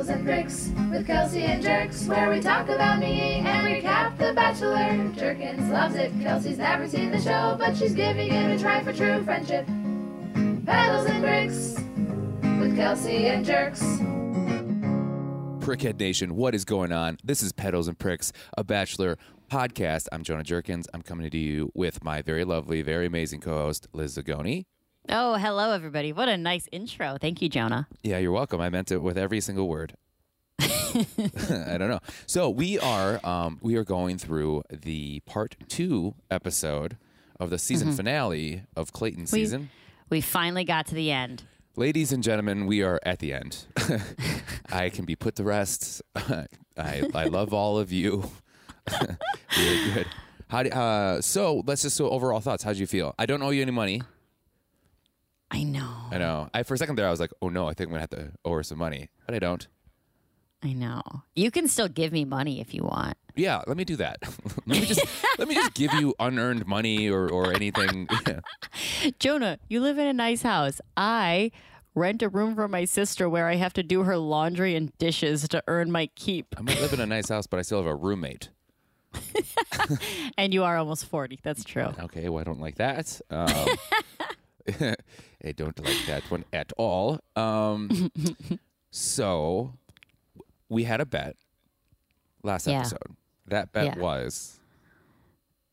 Petals and Bricks with Kelsey and Jerks, where we talk about me and recap The Bachelor. Jerkins loves it. Kelsey's never seen the show, but she's giving it a try for true friendship. Petals and Bricks with Kelsey and Jerks. Prickhead Nation, what is going on? This is Petals and Pricks, a Bachelor podcast. I'm Jonah Jerkins. I'm coming to you with my very lovely, very amazing co host, Liz Zagoni. Oh, hello, everybody. What a nice intro. Thank you, Jonah. Yeah, you're welcome. I meant it with every single word. I don't know. So we are um, we are going through the part two episode of the season finale of Clayton Mm-hmm. Season. We finally got to the end. Ladies and gentlemen, we are at the end. I can be put to rest. I I love all of you. Really good. How do, uh, so let's just so overall thoughts. How do you feel? I don't owe you any money. I know. I know. I for a second there I was like, oh no, I think I'm gonna have to owe her some money, but I don't. I know. You can still give me money if you want. Yeah, let me do that. let me just let me just give you unearned money or or anything. Yeah. Jonah, you live in a nice house. I rent a room for my sister where I have to do her laundry and dishes to earn my keep. I might live in a nice house, but I still have a roommate. And you are almost 40. That's true. Okay, well I don't like that. Um, I don't like that one at all. Um, so we had a bet last Yeah. episode. That bet Yeah. was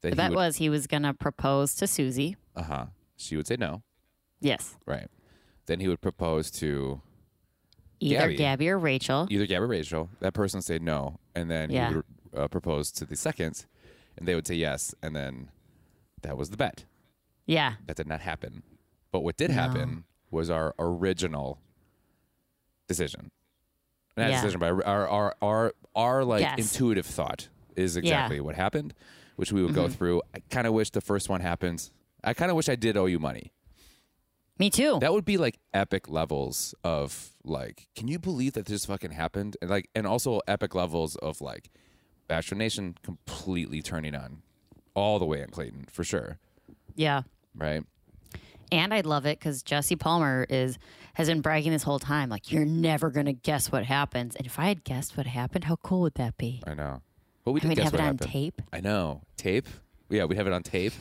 that The bet he would, was he was going to propose to Susie. uh huh. She would say no, Yes. right? Then he would propose to Either Gabby. Gabby, or Rachel. either Gabby or Rachel. That person said no, and then Yeah. he would uh, propose to the second, and they would say yes, and then that was the bet. Yeah. That did not happen. But what did happen was our original decision. Not Yeah. decision, but our our our our like Yes. intuitive thought is exactly what happened, which we would Mm-hmm. go through. I kind of wish the first one happens. I kind of wish I did owe you money. Me too. That would be like epic levels of like, can you believe that this fucking happened? And like, and also epic levels of like, Bachelor Nation completely turning on, all the way in Clayton for sure, yeah. right? And I'd love it because Jesse Palmer is has been bragging this whole time, like you're never gonna guess what happens. And if I had guessed what happened, how cool would that be? I know. But we didn't we'd guess have it what on happened. tape. I know. Tape? Yeah, we have it on tape.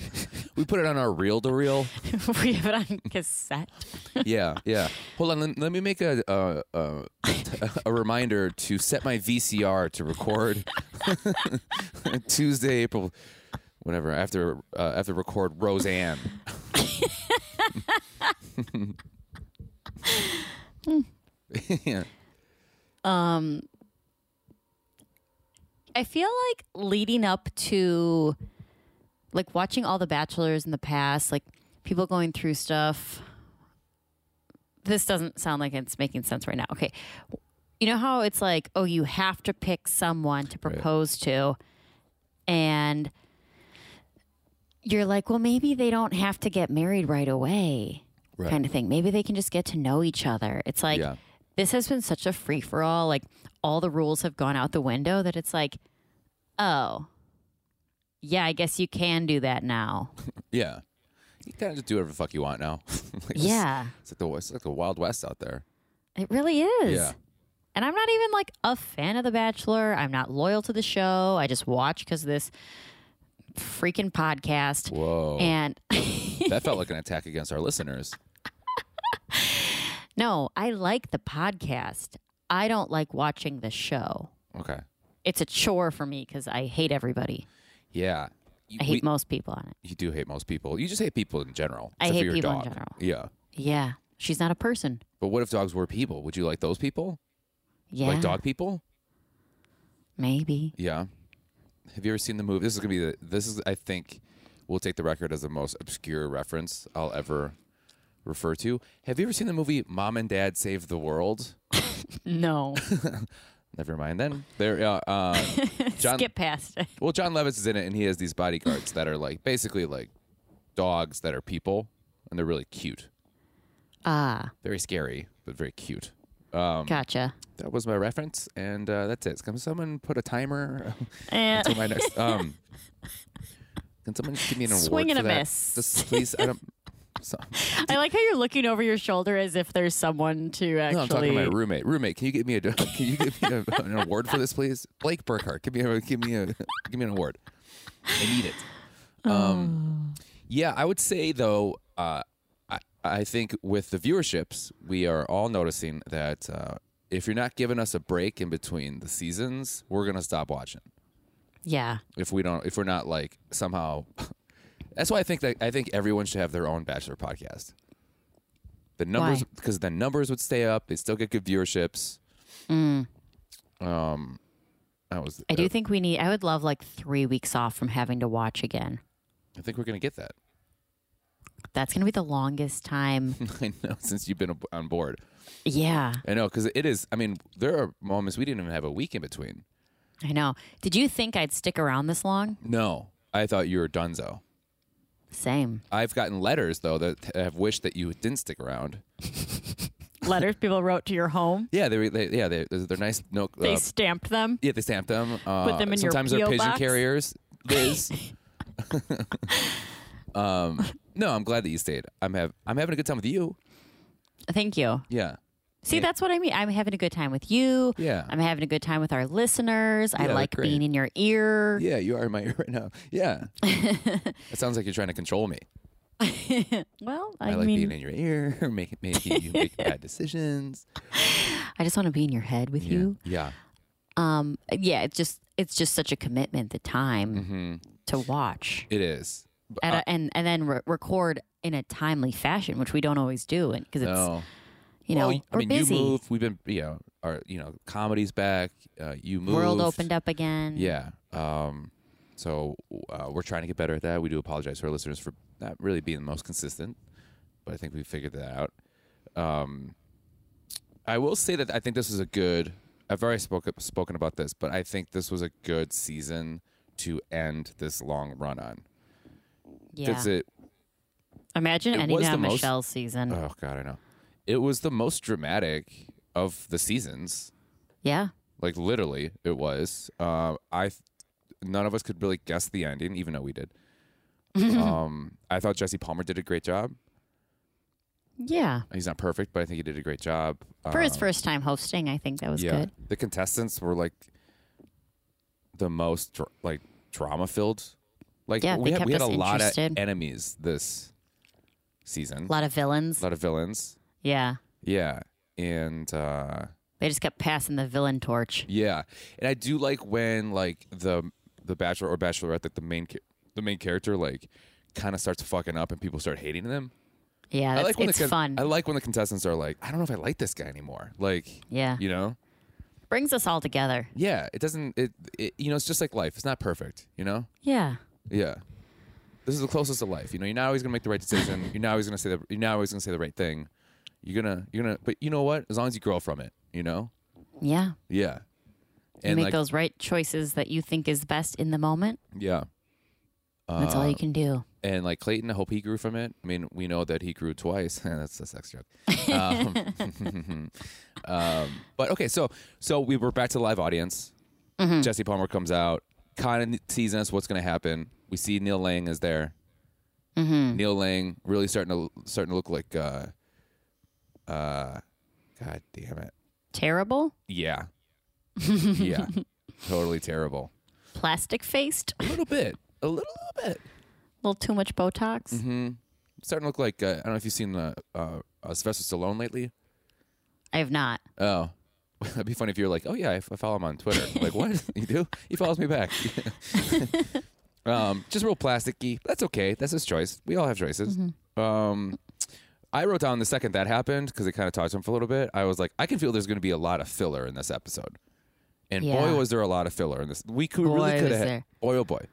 we put it on our reel to reel. we have it on cassette. Yeah, yeah. Hold on. Let, let me make a, a, a, a reminder to set my VCR to record Tuesday, April, whatever, after, uh, after record Roseanne. Yeah. Um, I feel like leading up to like watching all the bachelors in the past, like people going through stuff. This doesn't sound like it's making sense right now. Okay. You know how it's like, oh, you have to pick someone to propose to and you're like, well, maybe they don't have to get married right away. Right. Kind of thing. Maybe they can just get to know each other. It's like Yeah. this has been such a free for all. Like all the rules have gone out the window that it's like, oh, yeah, I guess you can do that now. Yeah. You kind of just do whatever the fuck you want now. Like, Yeah, It's like, the, it's like the Wild West out there. it really is. Yeah. And I'm not even like a fan of The Bachelor. I'm not loyal to the show. I just watch because this freaking podcast. Whoa. And that felt like an attack against our listeners. No, I like the podcast. I don't like watching the show. Okay. It's a chore for me because I hate everybody. Yeah. You, I hate we- most people on it. you do hate most people. You just hate people in general. I hate people in general. Yeah. Yeah, she's not a person. But what if dogs were people? Would you like those people? Yeah, Like dog people? maybe. Yeah. Have you ever seen the movie? This is gonna be the. This is I think we'll take the record as the most obscure reference I'll ever refer to. Have you ever seen the movie Mom and Dad Save the World? No, Never mind. Then there. Uh, uh, John. skip past it. Well, Jon Lovitz is in it, and he has these bodyguards that are like basically like dogs that are people, and they're really cute. Ah, Very scary, but very cute. Um, gotcha. That was my reference, and uh, that's it. Can someone put a timer Eh, to my next? Um, can someone just give me an award Swing and for a that? miss. Just please. I don't. So, I like how you're looking over your shoulder as if there's someone to actually. no, I'm talking to my roommate. Roommate, can you give me a can you give me a, an award for this, please? Blake Burkhart, give me a give me a give me an award. I need it. Um, yeah, I would say though, uh, I I think with the viewerships, we are all noticing that uh, if you're not giving us a break in between the seasons, we're gonna stop watching. yeah. If we don't, if we're not like somehow. That's why I think that I think everyone should have their own Bachelor podcast. The numbers, Why? because the numbers would stay up. They still get good viewerships. Um, I was. I do think we need. I would love like three weeks off from having to watch again. I think we're gonna get that. That's gonna be the longest time. I know since you've been on board. yeah, I know because it is. I mean, there are moments we didn't even have a week in between. I know. Did you think I'd stick around this long? No, I thought you were Dunzo. Same. I've gotten letters though that have wished that you didn't stick around. Letters people wrote to your home. Yeah, they, they yeah they they're nice. No, They uh, stamped them. yeah, they stamp them. Uh, them in your sometimes they're P.O. pigeon box? carriers. Liz. um, no, I'm glad that you stayed. I'm have I'm having a good time with you. Thank you. Yeah, See, Yeah. that's what I mean. I'm having a good time with you. Yeah. I'm having a good time with our listeners. I Yeah, like great. being in your ear. yeah, you are in my ear right now. Yeah, it sounds like you're trying to control me. Well, I, I, like mean, being in your ear, making making you make bad decisions. I just want to be in your head with you. Yeah. Um, yeah, it's just it's just such a commitment. The time Mm-hmm. to watch It is. But, At uh, and and then re- record in a timely fashion, which we don't always do, because it's no. You know Well, I mean, busy. you moved. We've been, you know, our, you know, comedy's back. Uh, you moved. World opened up again. Yeah. Um, so uh, we're trying to get better at that. We do apologize to our listeners for not really being the most consistent, but I think we figured that out. Um, I will say that I think this is a good. I've already spoken spoken about this, but I think this was a good season to end this long run on. yeah. 'Cause it Imagine it ending on Michelle's season. Oh God, I know. It was the most dramatic of the seasons. yeah. Like literally, it was. Uh, I none of us could really guess the ending, even though we did. um, I thought Jesse Palmer did a great job. Yeah. He's not perfect, but I think he did a great job. For his Um, first time hosting, I think that was yeah, good. the contestants were like the most dr- like drama filled. Like Yeah, we had, we had a us lot of enemies this season. A lot of villains. a lot of villains. Yeah. Yeah, and. uh They just kept passing the villain torch. Yeah, and I do like when like the the bachelor or bachelorette, like the main the main character, like kind of starts fucking up and people start hating them. Yeah, I like when it's the fun. I like when the contestants are like, I don't know if I like this guy anymore. Like, yeah. you know, Brings us all together. yeah, it doesn't. It, it you know, it's just like life. It's not perfect. You know. Yeah. Yeah. This is the closest to life. You know, you're not always gonna make the right decision. You're not always gonna say the. You're not always gonna say the right thing. You're gonna. You're gonna. But you know what? As long as you grow from it, you know. Yeah. Yeah. You And make like, those right choices that you think is best in the moment. yeah. That's all you can do. And like Clayton, I hope he grew from it. I mean, we know that he grew twice. That's a sex joke. Um, um, but okay, so so we were back to the live audience. Mm-hmm. Jesse Palmer comes out, kind of sees us what's going to happen. We see Neil Lane is there. Mm-hmm. Neil Lane really starting to starting to look like, uh, uh, God damn it, Terrible. yeah, yeah, totally terrible. Plastic faced. A little bit, a little bit. A little too much Botox. Mm-hmm. Starting to look like uh, I don't know if you've seen uh, uh, uh, Sylvester Stallone lately. I have not. Oh, that'd be funny if you were like, "Oh yeah, I, f- I follow him on Twitter." Like, what you do? He follows me back. um, just real plasticky. That's okay. That's his choice. We all have choices. Um, I wrote down the second that happened because it kind of talked to him for a little bit. I was like, I can feel there's going to be a lot of filler in this episode, and Yeah. boy, was there a lot of filler in this. We could Boy, really could was have. there. Boy, oh boy.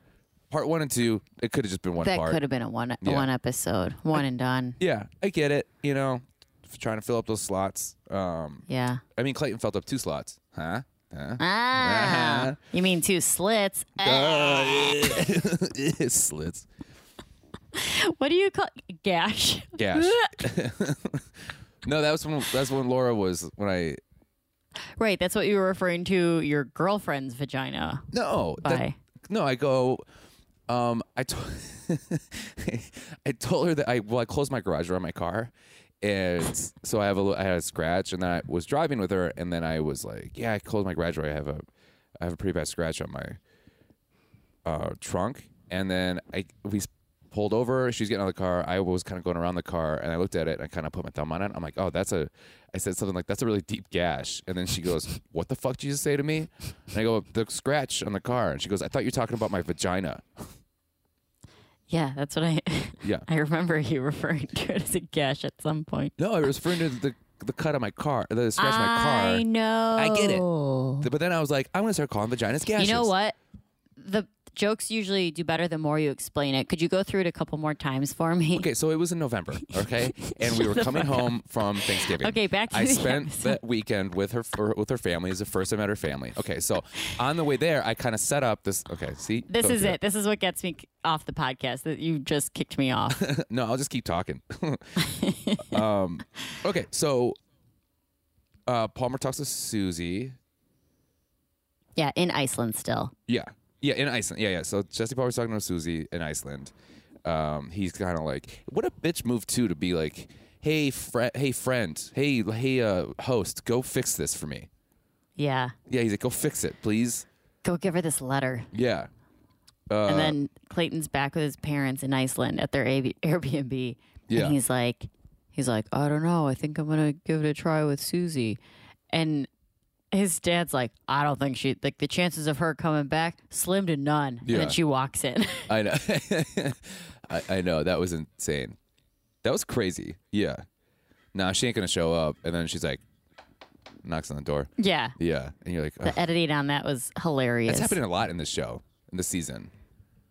Part one and two, it could have just been one That part. could have been a one Yeah. one episode, one and done. Yeah, I get it. You know, f- trying to fill up those slots. Um, Yeah. I mean, Clayton filled up two slots, huh? Huh? Ah, you mean two slits? Ah. Uh, slits. What do you call gash? Gash. no, that was when that's when Laura was when I Right, that's what you were referring to your girlfriend's vagina no that- no I go Um, I told I told her that I well I closed my garage door on my car, and so I have a I had a scratch, and then I was driving with her, and then I was like, yeah, I closed my garage door. I have a I have a pretty bad scratch on my uh, trunk, and then I we pulled over. She's getting out of the car. I was kind of going around the car, and I looked at it, and I kind of put my thumb on it. I'm like, oh, that's a. I said something like, "That's a really deep gash," and then she goes, "What the fuck did you just say to me?" And I go, "The scratch on the car," and she goes, "I thought you were talking about my vagina." Yeah, that's what I. Yeah. I remember you referring to it as a gash at some point. No, I was referring to the the cut on my car, the scratch on my car. I know. I get it. But then I was like, I'm gonna start calling vaginas gashes. You know what? The jokes usually do better the more you explain it. Could you go through it a couple more times for me? Okay, so it was in November, okay, and we were coming home from Thanksgiving. Okay, back to I the spent episode. that weekend with her for, with her family. It's the first I met her family. Okay, so on the way there, I kind of set up this. Okay, see, This is it. This is what gets me off the podcast. That you just kicked me off. no, I'll just keep talking. um, okay, so uh, Palmer talks to Susie. yeah, in Iceland still. Yeah, yeah, in Iceland. Yeah, yeah. So Jesse Palmer's talking to Susie in Iceland. Um, he's kind of like, what a bitch move too to be like, hey, friend, hey, friend, hey, hey, uh, host, go fix this for me. Yeah. Yeah, he's like, go fix it, please. Go give her this letter. Yeah. Uh, and then Clayton's back with his parents in Iceland at their A- Airbnb. Yeah. And he's like, he's like, I don't know. I think I'm gonna give it a try with Susie. And his dad's like, I don't think she like the chances of her coming back slim to none. And Yeah. then she walks in. I know. I, I know that was insane. That was crazy. Yeah. Nah, she ain't gonna show up. And then she's like, knocks on the door. yeah. Yeah, and you're like, "Ugh." The editing on that was hilarious. that's happening a lot in this show, in the season.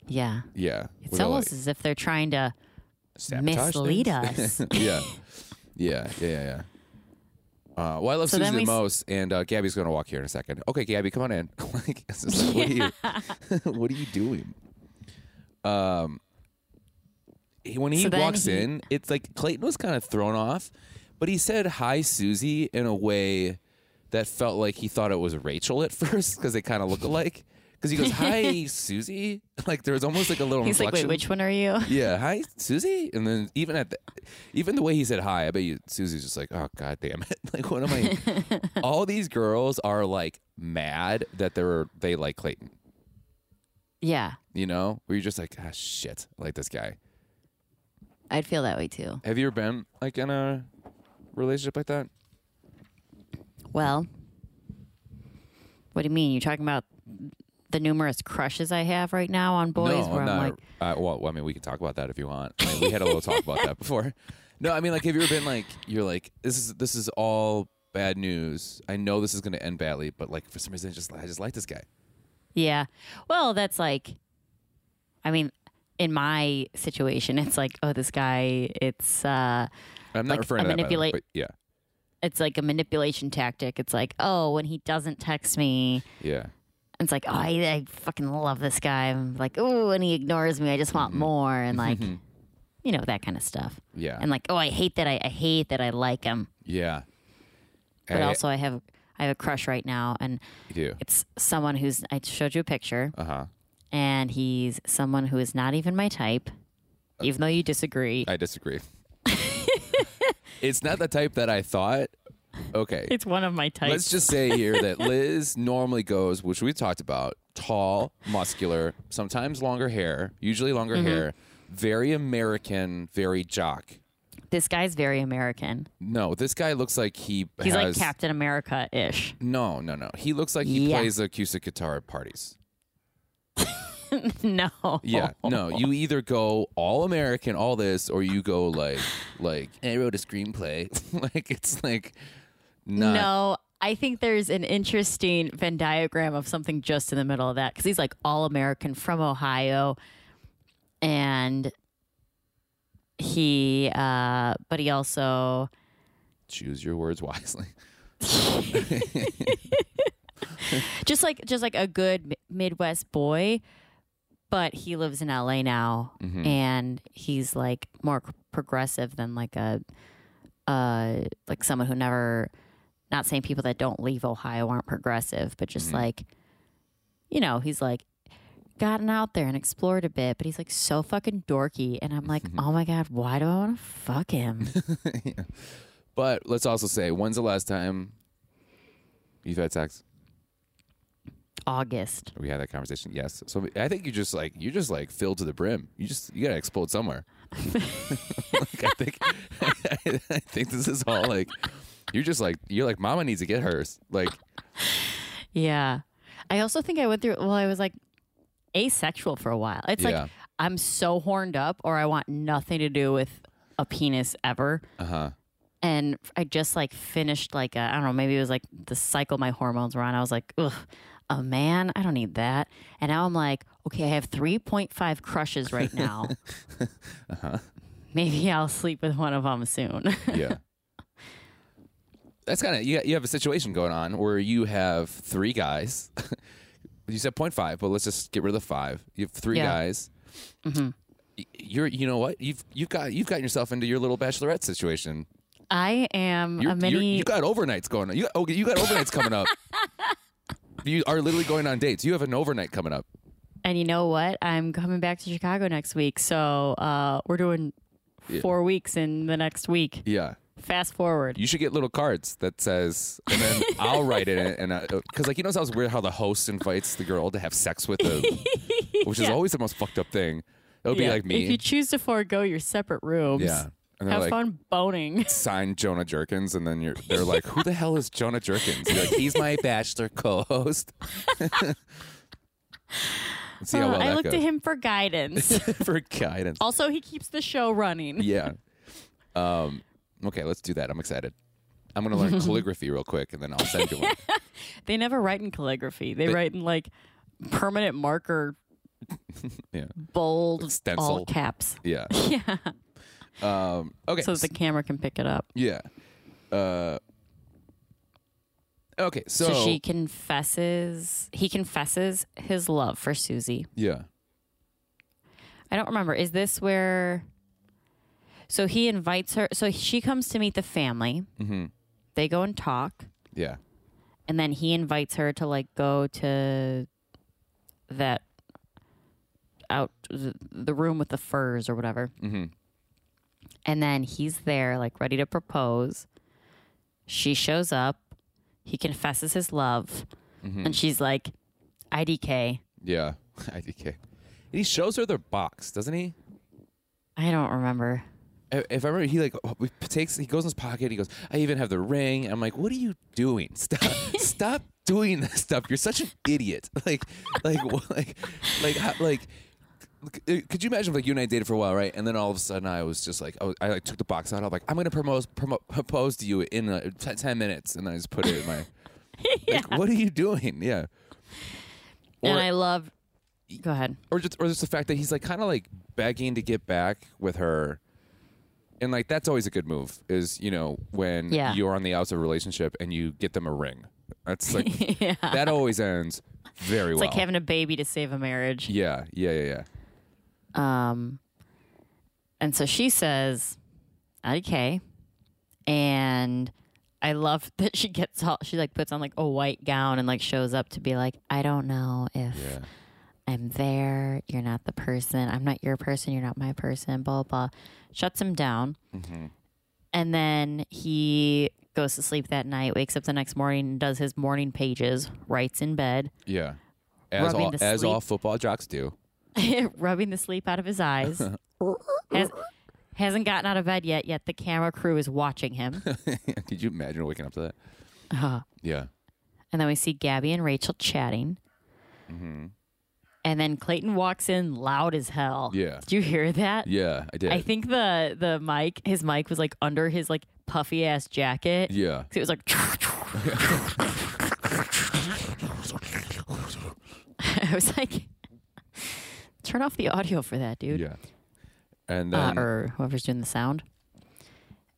Yeah. Yeah, It's they're almost like, as if they're trying to mislead things. us. yeah, yeah, yeah, yeah. yeah. Uh, well, I love So the most, and uh, Gabby's going to walk here in a second. Okay, Gabby, come on in. like, like, what are you? what are you doing? Um, he- when he So walks he- in, it's like Clayton was kind of thrown off, but he said "Hi, Susie" in a way that felt like he thought it was Rachel at first because they kind of look alike. Because he goes, "Hi, Susie," like there was almost like a little. He's like, wait, which one are you? Yeah, hi, Susie. And then even at the, even the way he said hi, I bet you Susie's just like, oh god damn it! Like, what am I? All these girls are like mad that they're they like Clayton. Yeah. You know, where you're just like, ah, shit, I like this guy. I'd feel that way too. Have you ever been like in a relationship like that? Well, what do you mean? You're talking about the numerous crushes I have right now on boys no, where I'm not. like, uh, well, I mean, we can talk about that if you want. I mean, we had a little talk about that before. No, I mean, like, have you ever been like, you're like, this is this is all bad news. I know this is going to end badly, but like for some reason, I just I just like this guy. yeah. Well, that's like, I mean, in my situation, it's like, oh, this guy, it's uh, I'm not Like referring a to that, by the way, manipulate- but yeah, it's like a manipulation tactic. It's like, oh, when he doesn't text me, yeah, it's like, oh, I, I fucking love this guy. I'm like, oh, and he ignores me. I just want more, and like, you know, that kind of stuff. Mm-hmm. yeah, And like, oh, I hate that. I, I hate that I like him. yeah. But I, also, I have I have a crush right now, and you do. it's someone who's I showed you a picture, Uh huh. and he's someone who is not even my type, even though you disagree. I disagree. it's not the type that I thought. Okay. it's one of my types. Let's just say here that Liz normally goes, which we talked about, tall, muscular, sometimes longer hair, usually longer Mm-hmm. hair, very American, very jock. this guy's very American. No, this guy looks like he He's has like Captain America ish. No, no, no. He looks like he Yeah. plays acoustic guitar at parties. no. Yeah, no. You either go all American, all this, or you go like, like I wrote a screenplay. like it's like, not, No, I think there's an interesting Venn diagram of something just in the middle of that because he's like all American from Ohio, and he, uh, but he also choose your words wisely. just like just like a good Midwest boy, but he lives in LA now, Mhm. and he's like more progressive than like a, uh, like someone who never. Not saying people that don't leave Ohio aren't progressive, but just Mhm. like, you know, he's like, gotten out there and explored a bit, but he's like so fucking dorky. And I'm like, oh my God, why do I want to fuck him? But let's also say, when's the last time you've had sex? August. We had that conversation. Yes. So I think you just like you're just like filled to the brim. You just you gotta explode somewhere. like, I think I think this is all like you're just like you're like Mama needs to get hers. Like Yeah. I also think I went through, well, I was like asexual for a while. It's Yeah. like I'm so horned up or I want nothing to do with a penis ever. uh huh. And I just like finished like, I don't know, maybe it was like the cycle my hormones were on. I was like, ugh, a man? I don't need that. And now I'm like, okay, I have 3.5 crushes right now. uh-huh. Maybe I'll sleep with one of them soon. Yeah. That's kind of you. You have a situation going on where you have three guys. you said 0.5, but let's just get rid of the five. You have three Yeah. guys. Y- You're, you know what? You've you've got you've gotten yourself into your little bachelorette situation. I am You're, a mini. you got overnights going on. You got, okay, you got overnights coming up. You are literally going on dates. You have an overnight coming up. And you know what? I'm coming back to Chicago next week. So uh, we're doing four weeks in the next week. Yeah. Fast forward. You should get little cards that says, and then I'll write it, and because like you know, it sounds weird how the host invites the girl to have sex with him, which is always the most fucked up thing. It would be like me, If you choose to forego your separate rooms, yeah, have like fun boning. sign Jonah Jerkins, and then you're they're like, who the hell is Jonah Jerkins? You're like, he's my bachelor co-host. Let's see how Uh, well I that look goes to him for guidance. for guidance. also, he keeps the show running. Yeah. Um. Okay, let's do that. I'm excited. I'm gonna learn calligraphy real quick, and then I'll send you one. They never write in calligraphy. They, They- write in like permanent marker, Yeah. bold, Stencil. all caps. Yeah. Yeah. Um. Okay. So that the camera can pick it up. Yeah. Uh. Okay. So, So, she confesses. He confesses his love for Susie. yeah. I don't remember. Is this where? So he invites her. So she comes to meet the family. Mm-hmm. They go and talk, Yeah. and then he invites her to like go to that out the room with the furs or whatever. Mm-hmm. And then he's there, like ready to propose. She shows up. He confesses his love, Mm-hmm. and she's like, "IDK." Yeah. IDK. And he shows her their box, doesn't he? I don't remember. If I remember, he like takes, he goes in his pocket. He goes, "I even have the ring." I'm like, "What are you doing? Stop! stop doing this stuff! You're such an idiot! Like, like, like, like, like." Could you imagine if like you and I dated for a while, right? And then all of a sudden, I was just like, I, was, I like took the box out. I'm like, I'm gonna propose, promo, propose to you in uh, t- ten minutes, and then I just put it in my. Like, what are you doing? Yeah. and I love. Go ahead. or just or just the fact that he's like kind of like begging to get back with her and like that's always a good move is you know when Yeah. you're on the outs of a relationship and you get them a ring that's like yeah. that always ends very well. It's well like having a baby to save a marriage. yeah yeah yeah yeah Um, and so she says, okay. and I love that she gets all she like puts on like a white gown and like shows up to be like, "I don't know if yeah I'm there. You're not the person. I'm not your person. You're not my person." Blah blah. Shuts him down, Mm-hmm. and then he goes to sleep that night. Wakes up the next morning and does his morning pages. Writes in bed. yeah as all, as all football jocks do rubbing the sleep out of his eyes. Has, hasn't gotten out of bed yet. Yet the camera crew is watching him. could you imagine waking up to that Uh, yeah and then we see Gabby and Rachel chatting. Mm-hmm. And then Clayton walks in loud as hell. Yeah. Did you hear that? yeah i did I think the the mic, his mic was like under his like puffy ass jacket. yeah 'Cause It was like. I was like, turn off the audio for that, dude. yeah and uh, then or whoever's doing the sound.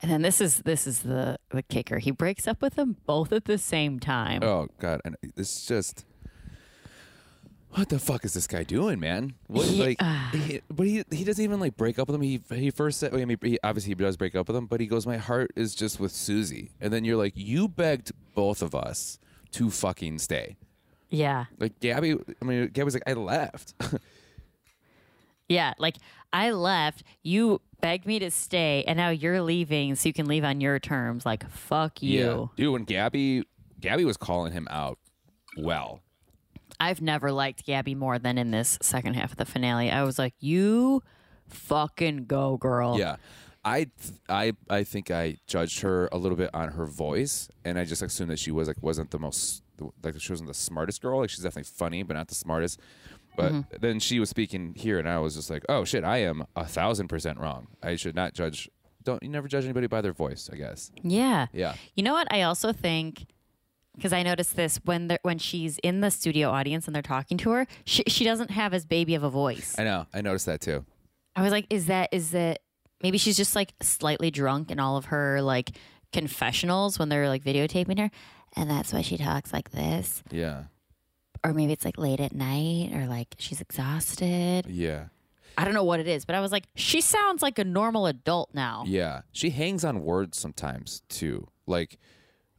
And then this is this is the the kicker. He breaks up with them both at the same time. Oh god, and it's just what the fuck is this guy doing, man? What Yeah. like? Uh, he, but he he doesn't even like break up with him. He he first said, I mean, he, obviously he does break up with him, but he goes, "My heart is just with Susie," and then you're like, "You begged both of us to fucking stay." Yeah. Like Gabby, I mean, Gabby's like, I left. Yeah. Like I left, you begged me to stay, and now you're leaving so you can leave on your terms. Like, fuck you. dude. When Gabby, Gabby was calling him out. Well, I've never liked Gabby more than in this second half of the finale. I was like, you fucking go, girl. yeah. I, th- I, I think I judged her a little bit on her voice, and I just assumed that she was like wasn't the most like she wasn't the smartest girl. Like she's definitely funny, but not the smartest. But Mm-hmm. then she was speaking here, and I was just like, "Oh shit, I am a thousand percent wrong. I should not judge. Don't you never judge anybody by their voice? I guess. Yeah. Yeah, You know what? I also think because I noticed this when when she's in the studio audience and they're talking to her, she she doesn't have as baby of a voice. I know. I noticed that too. I was like, is that is that maybe she's just like slightly drunk in all of her like confessionals when they're like videotaping her, and that's why she talks like this, Yeah, or maybe it's like late at night or like she's exhausted. yeah, I don't know what it is, but I was like, she sounds like a normal adult now. yeah. She hangs on words sometimes too. Like,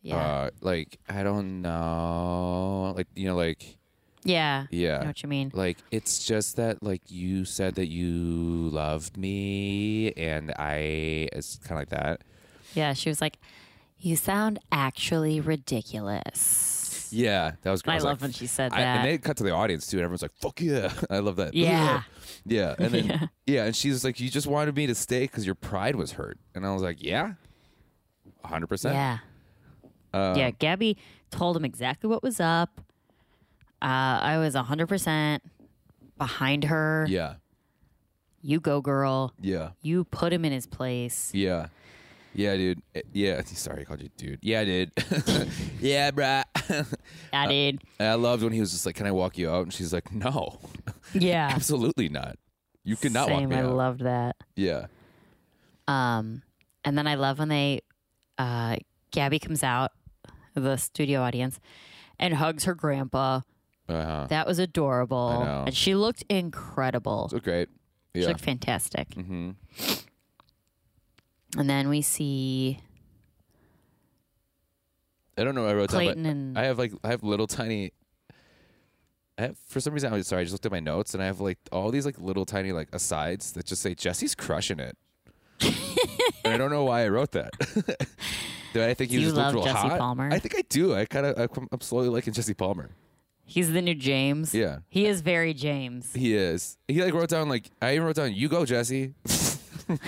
Yeah, uh, like I don't know. Like you know, like yeah, yeah. I know what you mean. Like it's just that like you said that you loved me and I it's kind of like that. Yeah, she was like, you sound actually ridiculous. Yeah, that was. Great. I, was love like, when she said I, that. and they cut to the audience too, and everyone's like, "Fuck yeah!" I love that. Yeah. yeah. And then yeah. and she's like, "You just wanted me to stay because your pride was hurt," and I was like, "Yeah, hundred percent." Yeah. Um, yeah, Gabby told him exactly what was up. Uh, I was 100% behind her. yeah, You go, girl. yeah, You put him in his place. yeah, yeah, dude. Eh, Yeah, sorry, I called you dude. Yeah, dude. yeah, bruh. I did. And I loved when he was just like, "Can I walk you out?" And she's like, "No, Yeah. absolutely not. You could not walk Same. me I out." loved that. yeah, Um, and then I love when they, uh, Gabby comes out the studio audience and hugs her grandpa. uh-huh. That was adorable. I know. And she looked incredible. so great. She Yeah. looked fantastic. hmm And then we see I don't know. What I wrote that. Clayton down, and but I have like I have little tiny. I have for some reason. I'm sorry. I just looked at my notes and I have like all these like little tiny like asides that just say Jesse's crushing it. And I don't know why I wrote that. do I think he you just looked love Jesse hot? Palmer? I think I do. I kind of I'm slowly liking Jesse Palmer. he's the new James. Yeah. He is very James. He is. He like wrote down like I even wrote down you go Jesse. what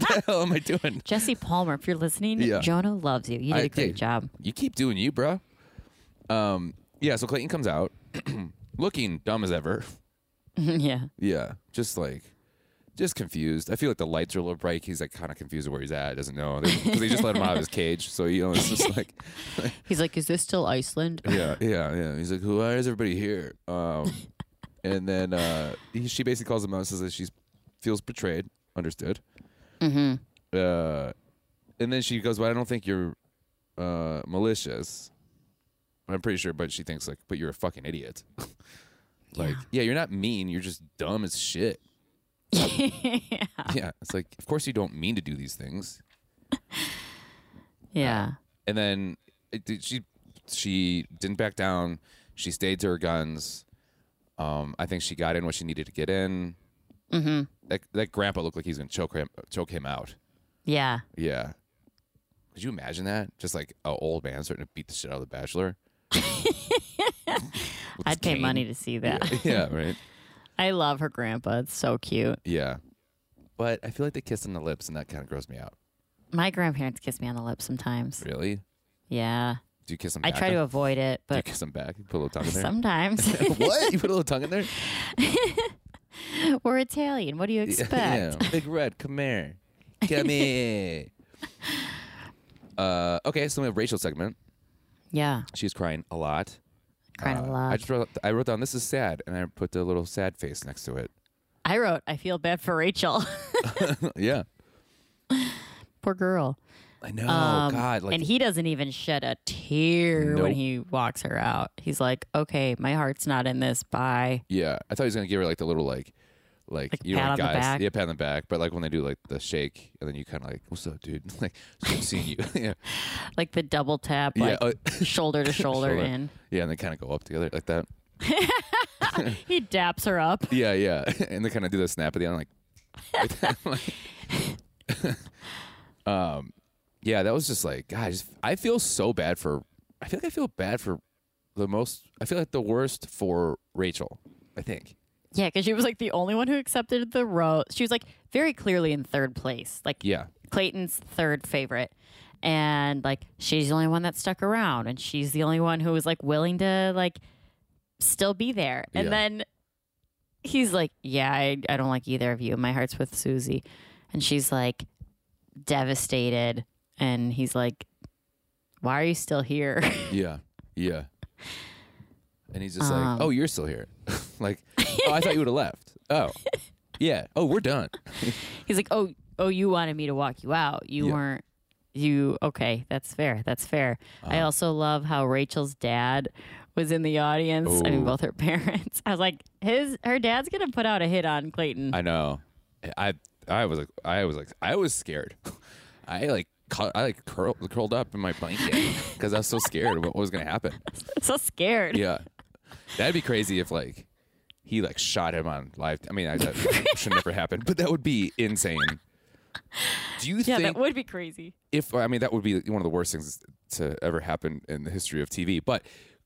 the hell am I doing? Jesse Palmer, if you're listening, Yeah. Jonah loves you. You did I- a great hey, job. You keep doing you, bro. Um, yeah. So Clayton comes out, looking dumb as ever. yeah. Yeah, just like, just confused. I feel like the lights are a little bright. He's like kind of confused where he's at. Doesn't know because they just let him out of his cage. So you know, it's just like, He's like, is this still Iceland? yeah, yeah, yeah. He's like, why is everybody here? Um, and then uh, he, she basically calls him out and says that she feels betrayed. Understood. mm-hmm. Uh, and then she goes, "Well, I don't think you're uh, malicious." I'm pretty sure, but she thinks like, "But you're a fucking idiot." like, yeah. you're not mean. You're just dumb as shit. Yeah, Yeah. it's like, of course you don't mean to do these things. yeah. And then it, she she didn't back down. She stayed to her guns. Um, I think she got in what she needed to get in. Mm-hmm. That that grandpa looked like he's gonna choke him choke him out. Yeah. Yeah. Could you imagine that? Just like an old man starting to beat the shit out of the bachelor. I'd pay cane. money to see that. yeah, right. I love her grandpa. It's so cute. Yeah. But I feel like they kiss on the lips and that kind of grows me out. My grandparents kiss me on the lips sometimes. Really? Yeah. Do you kiss them back? I back? try to avoid it, Do you but kiss them back? You put a little tongue in there? sometimes what? You put a little tongue in there? we're Italian. What do you expect? Yeah. Big Red, come here. Come here. Uh, okay, so we have Rachel's segment. Yeah. She's crying a lot. Crying a Uh, lot. I just wrote, I wrote down this is sad, and I put the little sad face next to it. I wrote, I feel bad for Rachel. yeah, Poor girl. I know. Um, God, like and he doesn't even shed a tear Nope. when he walks her out. He's like, okay, my heart's not in this. Bye. Yeah, I thought he was gonna give her like the little like, Like, Like you know, the guys, yeah, pat on the back. But like when they do like the shake, and then you kind of like, "What's up, dude?" Like, so seeing you. yeah, Like the double tap, yeah, uh, shoulder to shoulder, Shoulder. in. yeah, and they kind of go up together like that. He daps her up. Yeah, yeah, and they kind of do the snap at the end, like, like that. Like- um, yeah, that was just like, God, I, just, I feel so bad for. I feel like I feel bad for the most. I feel like the worst for Rachel. I think. Yeah, because she was like the only one who accepted the rose. She was like very clearly in third place, like Yeah, Clayton's third favorite. And like she's the only one that stuck around and she's the only one who was like willing to like still be there. And Yeah. then he's like, Yeah, I, I don't like either of you. My heart's with Susie. And she's like devastated. And he's like, Why are you still here? yeah, yeah. And he's just Um, like, "Oh, you're still here." like, oh, I thought you would have left. Oh, yeah. Oh, we're done. he's like, Oh, oh, you wanted me to walk you out. You Yeah. weren't you okay, that's fair. That's fair. I Uh-huh. also love how Rachel's dad was in the audience. I mean both her parents. I was like, his her dad's gonna put out a hit on Clayton. I know. I I was like I was like I was scared. I like I like curled curled up in my blanket because I was so scared of what was gonna happen. so scared. Yeah, that'd be crazy if like he like shot him on live. I mean, I, that should never happen, but that would be insane. Do you think Yeah, think that would be crazy. if I mean that would be one of the worst things to ever happen in the history of TV. But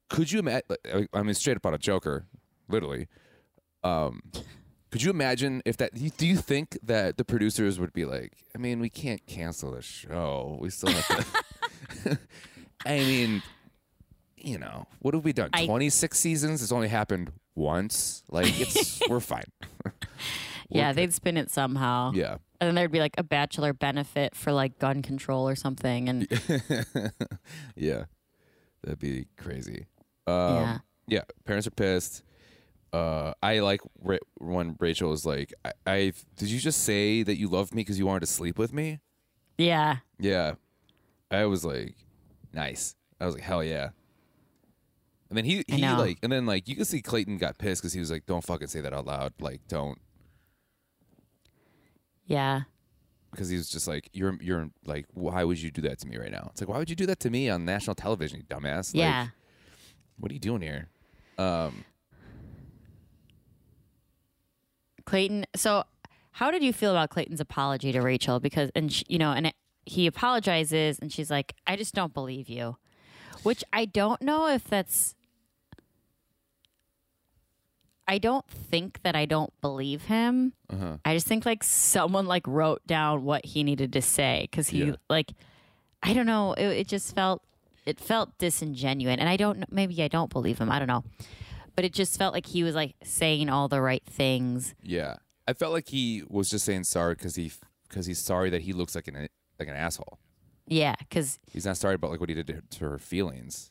could you imagine? I mean, straight up on a Joker, literally. Um, could you imagine if that? Do you think that the producers would be like? I mean, we can't cancel the show. We still have to. I mean, you know, what have we done? I- Twenty six seasons. It's only happened once. Like it's we're fine. Yeah, they'd spin it somehow. Yeah. And then there'd be like a bachelor benefit for like gun control or something. And yeah, that'd be crazy. Um, Yeah. yeah. parents are pissed. Uh, I like Ra- when Rachel was like, I, I did you just say that you loved me because you wanted to sleep with me? yeah. Yeah, I was like, nice. I was like, hell yeah. And then he he like, and then like you can see Clayton got pissed because he was like, don't fucking say that out loud. Like, don't Yeah. because he was just like, you're you're like, why would you do that to me right now? It's like, why would you do that to me on national television, you dumbass? Like, Yeah. what are you doing here? Um, Clayton. So, how did you feel about Clayton's apology to Rachel? Because, and sh you know, and it, he apologizes, and she's like, "I just don't believe you," which I don't know if that's. I don't think that I don't believe him. uh-huh. I just think like someone like wrote down what he needed to say because he Yeah. like, I don't know. It, it just felt it felt disingenuous, and I don't. Maybe I don't believe him. I don't know, but it just felt like he was like saying all the right things. Yeah, I felt like he was just saying sorry because he because he's sorry that he looks like an like an asshole. Yeah, because He's not sorry about like what he did to, to her feelings.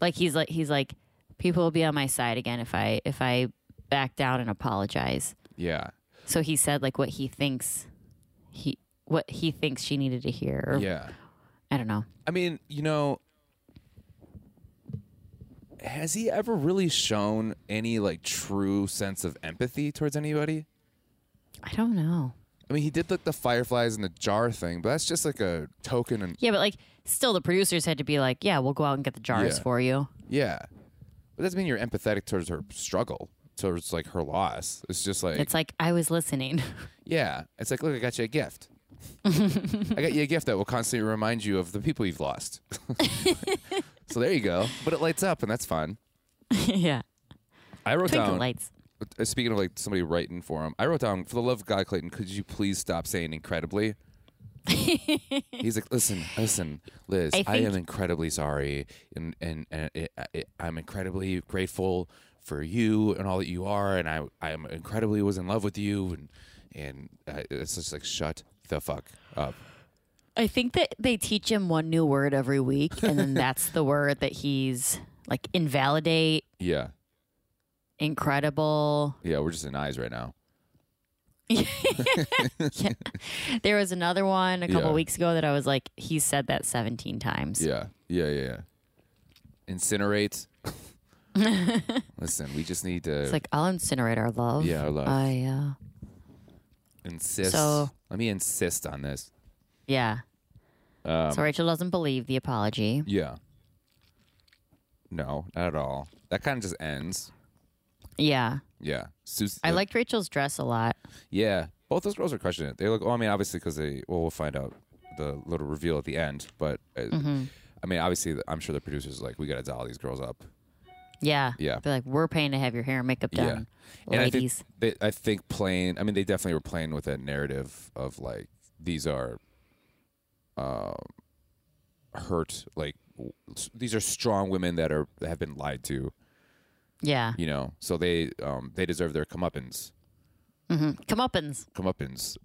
like he's like he's like people will be on my side again if I if I back down and apologize. Yeah, So he said like what he thinks he what he thinks she needed to hear. Or, yeah. I don't know. I mean, you know, has he ever really shown any like true sense of empathy towards anybody? I don't know. I mean, he did like the fireflies in the jar thing, but that's just like a token and Yeah, but like still the producers had to be like, yeah, we'll go out and get the jars Yeah. for you. yeah. But that doesn't mean you're empathetic towards her struggle, towards like her loss. It's just like It's like I was listening. Yeah. It's like, look, I got you a gift. I got you a gift that will constantly remind you of the people you've lost. so there you go. But it lights up, and that's fun. yeah. I wrote Twinkle down. lights. uh, Speaking of like somebody writing for him, I wrote down for the love of God, Clayton. Could you please stop saying incredibly? He's like, listen, listen, Liz. I I, am incredibly sorry, and and, and it, it, I'm incredibly grateful for you and all that you are, and I I am incredibly was in love with you, and and uh, it's just like shut the fuck up. I think that they teach him one new word every week, and then that's the word that he's like invalidate, Yeah, incredible. yeah, we're just in eyes right now. There was another one a couple Yeah. weeks ago that I was like, he said that 17 times. Yeah, yeah, yeah. yeah. Incinerate. Listen, we just need to. It's like, I'll incinerate our love. Yeah, our love. I, uh, insist. So- Let me insist on this. Yeah. Um, so Rachel doesn't believe the apology. Yeah. No, not at all. That kind of just ends. Yeah. Yeah. Sus- I liked Rachel's dress a lot. Yeah, both those girls are crushing it. They look. Well, I mean, obviously, because they. Well, we'll find out the little reveal at the end. But uh, Mm-hmm. I mean, obviously, I'm sure the producers are like, we got to doll these girls up. Yeah. Yeah. Be like, we're paying to have your hair and makeup Yeah. done. And I think Ladies. they, I think playing. I mean, they definitely were playing with that narrative of like these are, um, hurt. Like these are strong women that are that have been lied to. yeah. You know, so they um they deserve their comeuppance. hmm Comeuppance. Comeuppance,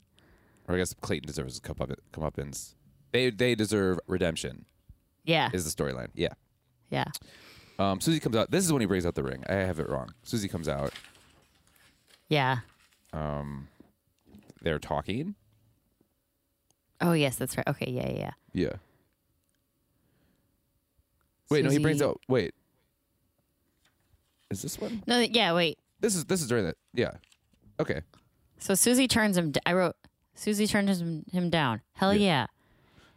or I guess Clayton deserves comeupp- comeuppance. They they deserve redemption. Yeah. Is the storyline? Yeah. Yeah. Um, Susie comes out. This is when he brings out the ring. I have it wrong. Susie comes out. Yeah. Um, they're talking. Oh, yes, that's right. Okay. Yeah. Yeah. yeah. Yeah. Wait, no, he brings out. Wait, is this one? No, yeah, wait. This is this is during that. Yeah. Okay. So Susie turns him. D- I wrote Susie turns him, him down. Hell yeah.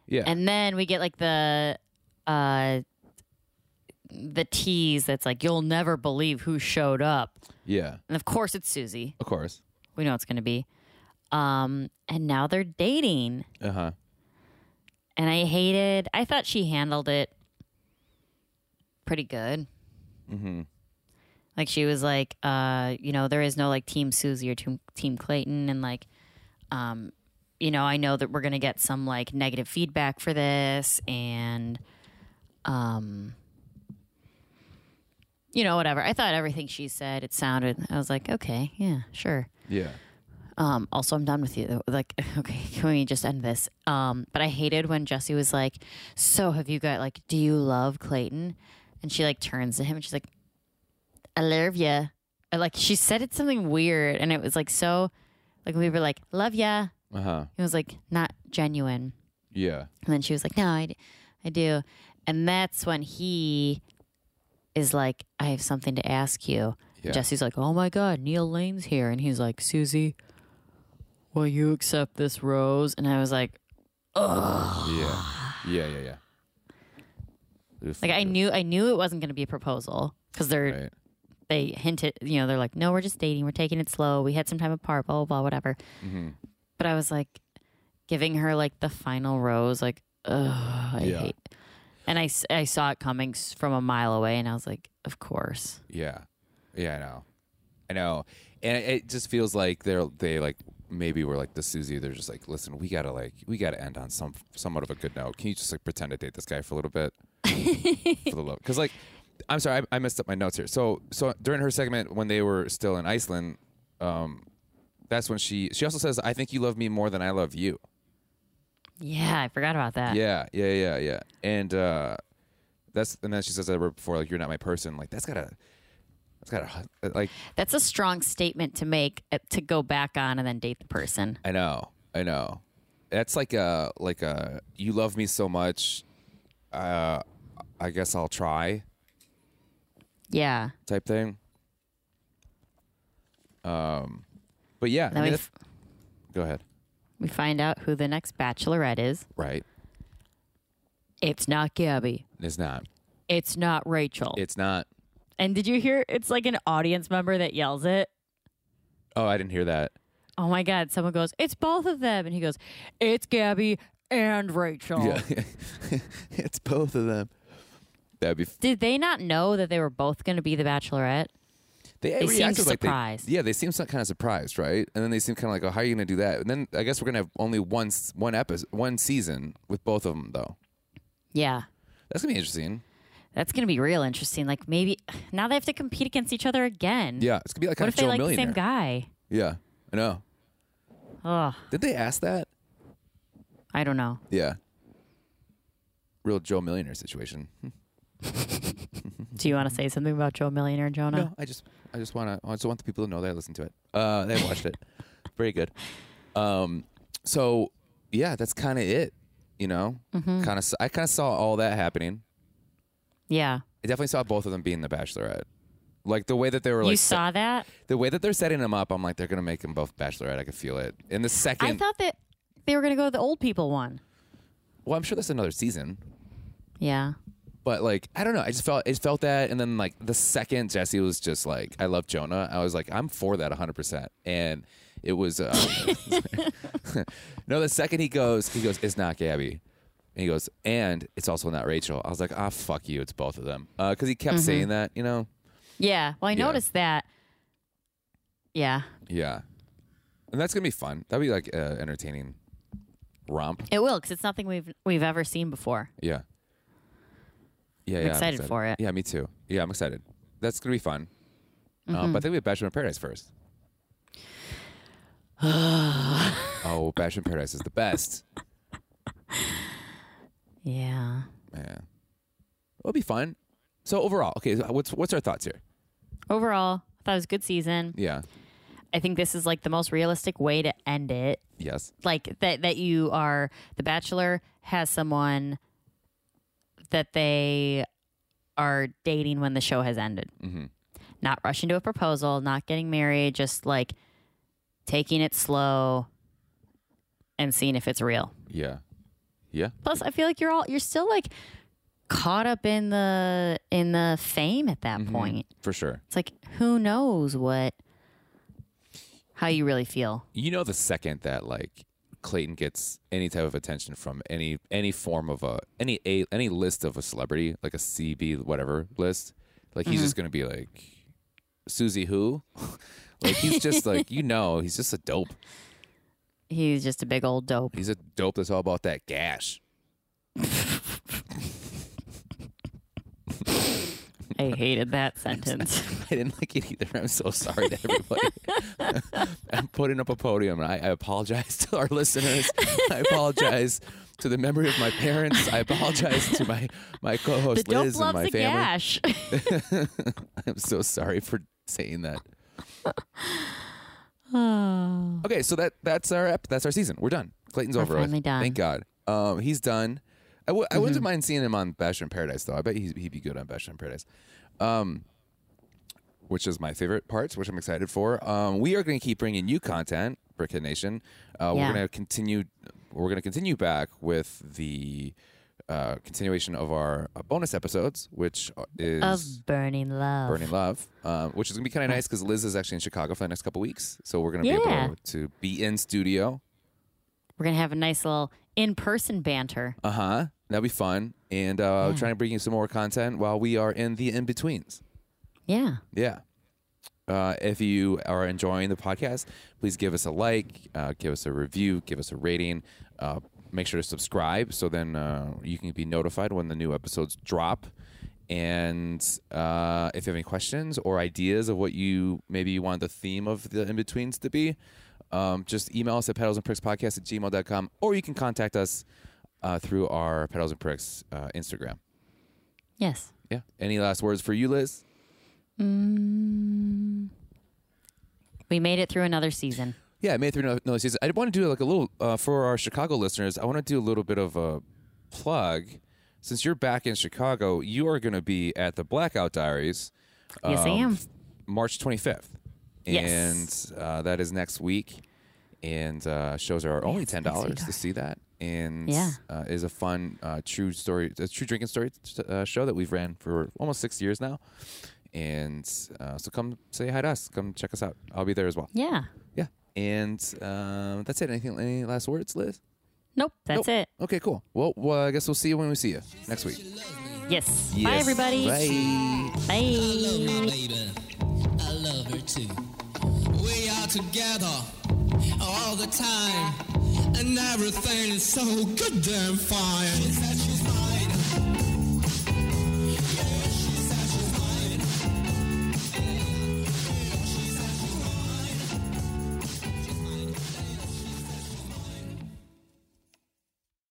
Yeah. And then we get like the uh the tease that's like you'll never believe who showed up. yeah. And of course it's Susie. Of course. We know it's going to be. Um and now they're dating. Uh huh. And I hated I thought she handled it pretty good. Mm-hmm. Like she was like, uh, you know, there is no like team Susie or team, team Clayton, and like, um, you know, I know that we're gonna get some like negative feedback for this, and, um, you know, whatever. I thought everything she said, it sounded. I was like, okay, yeah, sure. Yeah. Um, also, I'm done with you. Like, okay, can we just end this? Um, but I hated when Jesse was like, "So, have you got like, do you love Clayton?" And she like turns to him and she's like, "I love ya." Or, like she said it something weird, and it was like so, like we were like, "Love ya." Uh huh. It was like not genuine. Yeah. And then she was like, "No, I, d- I do," and that's when he is like, "I have something to ask you." Yeah. Jesse's like, "Oh my God, Neil Lane's here," and he's like, "Susie, will you accept this rose?" And I was like, oh. Yeah. Yeah. Yeah. Yeah. "Like I knew, I knew it wasn't going to be a proposal because they're Right. they hinted, you know, they're like, no, we're just dating, we're taking it slow, we had some time apart, blah blah blah, whatever." Mm-hmm. But I was like, giving her like the final rose, like, ugh, I Yeah. hate. And I, I saw it coming from a mile away, and I was like, of course. Yeah. Yeah. I know. I know. And it, it just feels like they're they like maybe we're like the Susie. They're just like, listen, we gotta like we gotta end on some somewhat of a good note. Can you just like pretend to date this guy for a little bit? for the love, because like. I'm sorry, I, I messed up my notes here. So, so during her segment when they were still in Iceland, um, that's when she she also says, "I think you love me more than I love you." Yeah, I forgot about that. Yeah, yeah, yeah, yeah. And uh, that's and then she says that right before, like, "You're not my person." Like that's gotta, that's gotta, like, That's a strong statement to make uh, to go back on and then date the person. I know, I know. That's like a like a you love me so much. Uh, I guess I'll try Yeah. type thing. Um, but yeah, I mean, f- go ahead. We find out who the next bachelorette is. Right? It's not Gabby. It's not. It's not Rachel. It's not. and did you hear? It's like an audience member that yells it. Oh, I didn't hear that. Oh my God. Someone goes, It's both of them. And he goes, It's Gabby and Rachel. Yeah, it's both of them. That'd be. Did they not know that they were both going to be the bachelorette? They, They seemed reacted like they- surprised. yeah, they seem kind of surprised, right? And then they seem kind of like, "Oh, how are you going to do that?" And then I guess we're going to have only one one episode, one season with both of them, though. Yeah. That's gonna be interesting. That's going to be real interesting. Like maybe now they have to compete against each other again. Yeah, it's gonna be like What kind if they like the same guy? Yeah, I know. Oh, Did they ask that? I don't know. Yeah. Real Joe Millionaire situation. Do you want to say something about Joe Millionaire, Jonah? No, I just, I just want to, I just want the people to know that I listened to it. Uh, they watched it. Very good. Um, so yeah, that's kind of it. You know, Mm-hmm. kind of. I kind of saw all that happening. Yeah. I definitely saw both of them being the Bachelorette. Like the way that they were you like se- saw that? the way that they're setting them up. I'm like they're gonna make them both bachelorette. I could feel it. In the second, I thought that they were going to go with the old people one. well, I'm sure that's another season. Yeah. But like I don't know, I just felt it felt that, and then like the second Jesse was just like I love Jonah, I was like I'm for that 100, percent and it was uh, no. The second he goes, he goes, it's not Gabby, and he goes, and it's also not Rachel. I was like, ah, fuck you, it's both of them, because he kept saying that, you know, Yeah. Well, I Yeah. noticed that. Yeah. yeah, and that's gonna be fun. That'd be like uh, entertaining romp, It will, because it's nothing we've we've ever seen before. yeah, yeah, I'm yeah. excited for it. Yeah, me too. Yeah, I'm excited. That's gonna be fun. Um, Mm-hmm. but I think we have Bachelor in Paradise first. oh, Bachelor in Paradise is the best. Yeah. Yeah, it'll be fun. So overall, okay, what's what's our thoughts here? Overall, I thought it was a good season. Yeah. I think this is like the most realistic way to end it. Yes. Like that that you are the bachelor has someone that they are dating when the show has ended. Mm-hmm. Not rushing to a proposal, not getting married, just like taking it slow and seeing if it's real. Yeah. Yeah. Plus, I feel like you're all you're still like caught up in the in the fame at that Mm-hmm. point. For sure. It's like who knows what how you really feel. You know, the second that like Clayton gets any type of attention from any any form of a any a any list of a celebrity, like a CB whatever list, like he's mm-hmm. just gonna be like Susie who, like he's just like you know he's just a dope. He's just a big old dope. He's a dope that's all about that gash. I hated that sentence. I didn't like it either. I'm so sorry to everybody. I'm putting up a podium, and I, I apologize to our listeners. I apologize to the memory of my parents. I apologize to my my co-host Liz and my family. I'm so sorry for saying that. Oh. Okay, so that that's our ep- that's our season. We're done. Clayton's We're over with. finally done. Mm-hmm. Thank God. Um, he's done. I w- I wouldn't mind seeing him on Bachelor in Paradise though. I bet he's, he'd be good on Bachelor in Paradise. Um, which is my favorite parts, which I'm excited for. Um, we are going to keep bringing you content, Brickhead Nation. Uh, Yeah. We're going to continue. We're going to continue back with the uh, continuation of our uh, bonus episodes, which is of burning love. Burning Love, um, which is going to be kind of nice because Liz is actually in Chicago for the next couple weeks. So we're going to be able to be in studio. We're gonna have a nice little in-person banter. Uh huh. That'll be fun. And uh, trying to bring you some more content while we are in the in betweens. Yeah. Yeah. Uh, if you are enjoying the podcast, please give us a like, uh, give us a review, give us a rating. Uh, make sure to subscribe so then uh, you can be notified when the new episodes drop. And uh, if you have any questions or ideas of what you maybe you want the theme of the in betweens to be, um, just email us at petals and pricks podcast at gmail.com or you can contact us uh, through our Petals and Pricks uh, Instagram. Yes. Yeah. Any last words for you, Liz? We made it through another season. Yeah, I made it through another- season. I want to do like a little uh, for our Chicago listeners. I want to do a little bit of a plug. Since you're back in Chicago, you are going to be at the Blackout Diaries. Yes, I um, am. March 25th, Yes. and uh, that is next week. And uh, shows are only ten dollars to see that, and Yeah. uh, is a fun uh, true story, a true drinking story uh, show that we've ran for almost six years now. And uh, so come say hi to us. Come check us out. I'll be there as well. Yeah. Yeah. And um, that's it. Anything? Any last words, Liz? Nope. That's Nope. it. Okay, cool. Well, well, I guess we'll see you when we see you next week. Yes. yes. Bye, everybody. Bye. Bye. baby. I love her too. Together all the time, and everything is so goddamn fine.